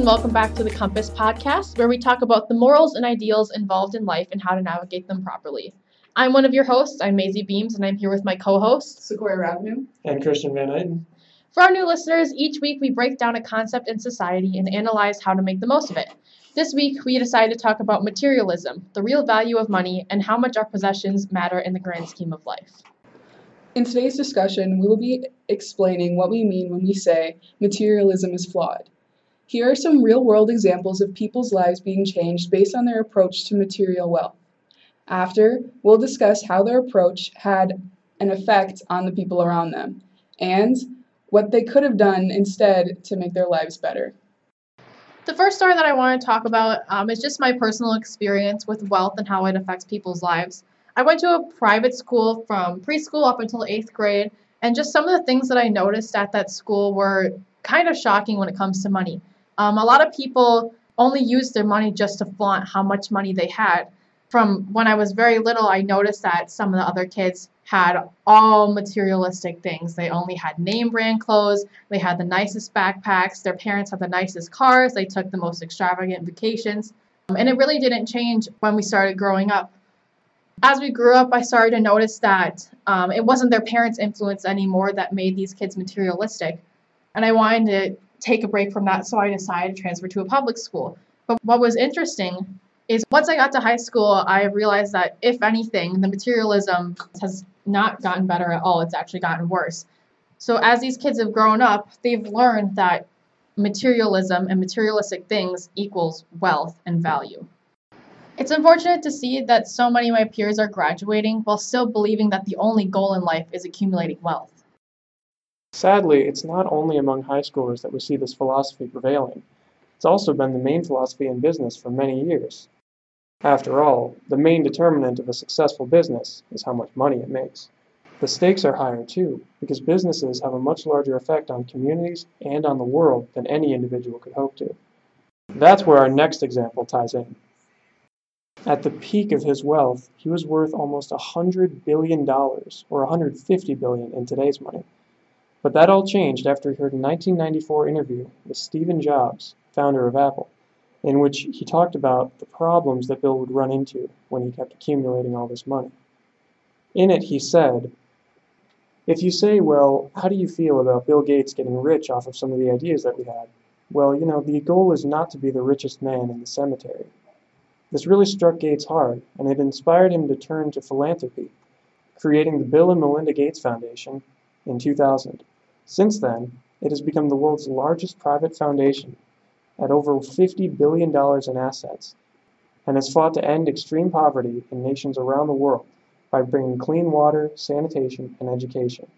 and welcome back to the Compass podcast, where we talk about the morals and ideals involved in life and how to navigate them properly. I'm one of your hosts. I'm Maisie Beams, and I'm here with my co-host Sequoia Ravenue and Christian Van Eyden. For our new listeners, each week we break down a concept in society and analyze how to make the most of it. This week, we decided to talk about materialism, the real value of money, and how much our possessions matter in the grand scheme of life. In today's discussion, we will be explaining what we mean when we say materialism is flawed. Here are some real world examples of people's lives being changed based on their approach to material wealth. After, we'll discuss how their approach had an effect on the people around them and what they could have done instead to make their lives better. The first story that I want to talk about um, is just my personal experience with wealth and how it affects people's lives. I went to a private school from preschool up until eighth grade, and just some of the things that I noticed at that school were kind of shocking when it comes to money. Um, a lot of people only use their money just to flaunt how much money they had. From when I was very little, I noticed that some of the other kids had all materialistic things. They only had name brand clothes, they had the nicest backpacks, their parents had the nicest cars, they took the most extravagant vacations. Um, and it really didn't change when we started growing up. As we grew up, I started to notice that um, it wasn't their parents' influence anymore that made these kids materialistic. And I wanted to take a break from that, so I decided to transfer to a public school. But what was interesting is once I got to high school, I realized that if anything, the materialism has not gotten better at all, it's actually gotten worse. So as these kids have grown up, they've learned that materialism and materialistic things equals wealth and value. It's unfortunate to see that so many of my peers are graduating while still believing that the only goal in life is accumulating wealth. Sadly, it's not only among high schoolers that we see this philosophy prevailing. It's also been the main philosophy in business for many years. After all, the main determinant of a successful business is how much money it makes. The stakes are higher too, because businesses have a much larger effect on communities and on the world than any individual could hope to. That's where our next example ties in. At the peak of his wealth, he was worth almost $100 billion, or 150 billion in today's money. But that all changed after he heard a 1994 interview with Stephen Jobs, founder of Apple, in which he talked about the problems that Bill would run into when he kept accumulating all this money. In it, he said, If you say, well, how do you feel about Bill Gates getting rich off of some of the ideas that we had? Well, you know, the goal is not to be the richest man in the cemetery. This really struck Gates hard, and it inspired him to turn to philanthropy, creating the Bill and Melinda Gates Foundation in 2000. Since then, it has become the world's largest private foundation at over $50 billion in assets and has fought to end extreme poverty in nations around the world by bringing clean water, sanitation, and education.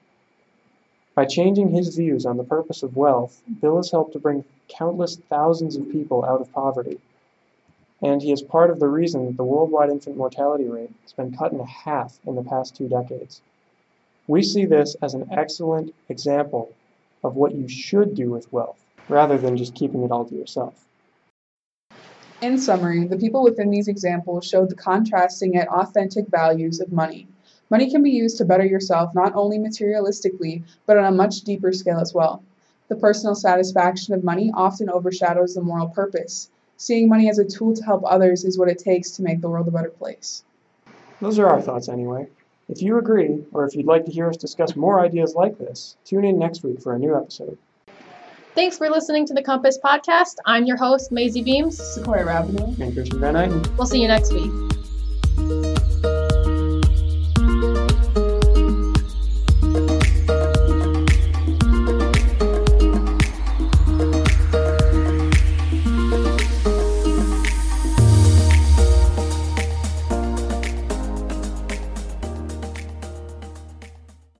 By changing his views on the purpose of wealth, Bill has helped to bring countless thousands of people out of poverty. And he is part of the reason that the worldwide infant mortality rate has been cut in half in the past two decades. We see this as an excellent example of what you should do with wealth, rather than just keeping it all to yourself. In summary, the people within these examples showed the contrasting yet authentic values of money. Money can be used to better yourself not only materialistically, but on a much deeper scale as well. The personal satisfaction of money often overshadows the moral purpose. Seeing money as a tool to help others is what it takes to make the world a better place. Those are our thoughts anyway. If you agree, or if you'd like to hear us discuss more ideas like this, tune in next week for a new episode. Thanks for listening to the Compass Podcast. I'm your host, Maisie Beams. Sequoia Ravenue. And Christian Van Eyden. We'll see you next week.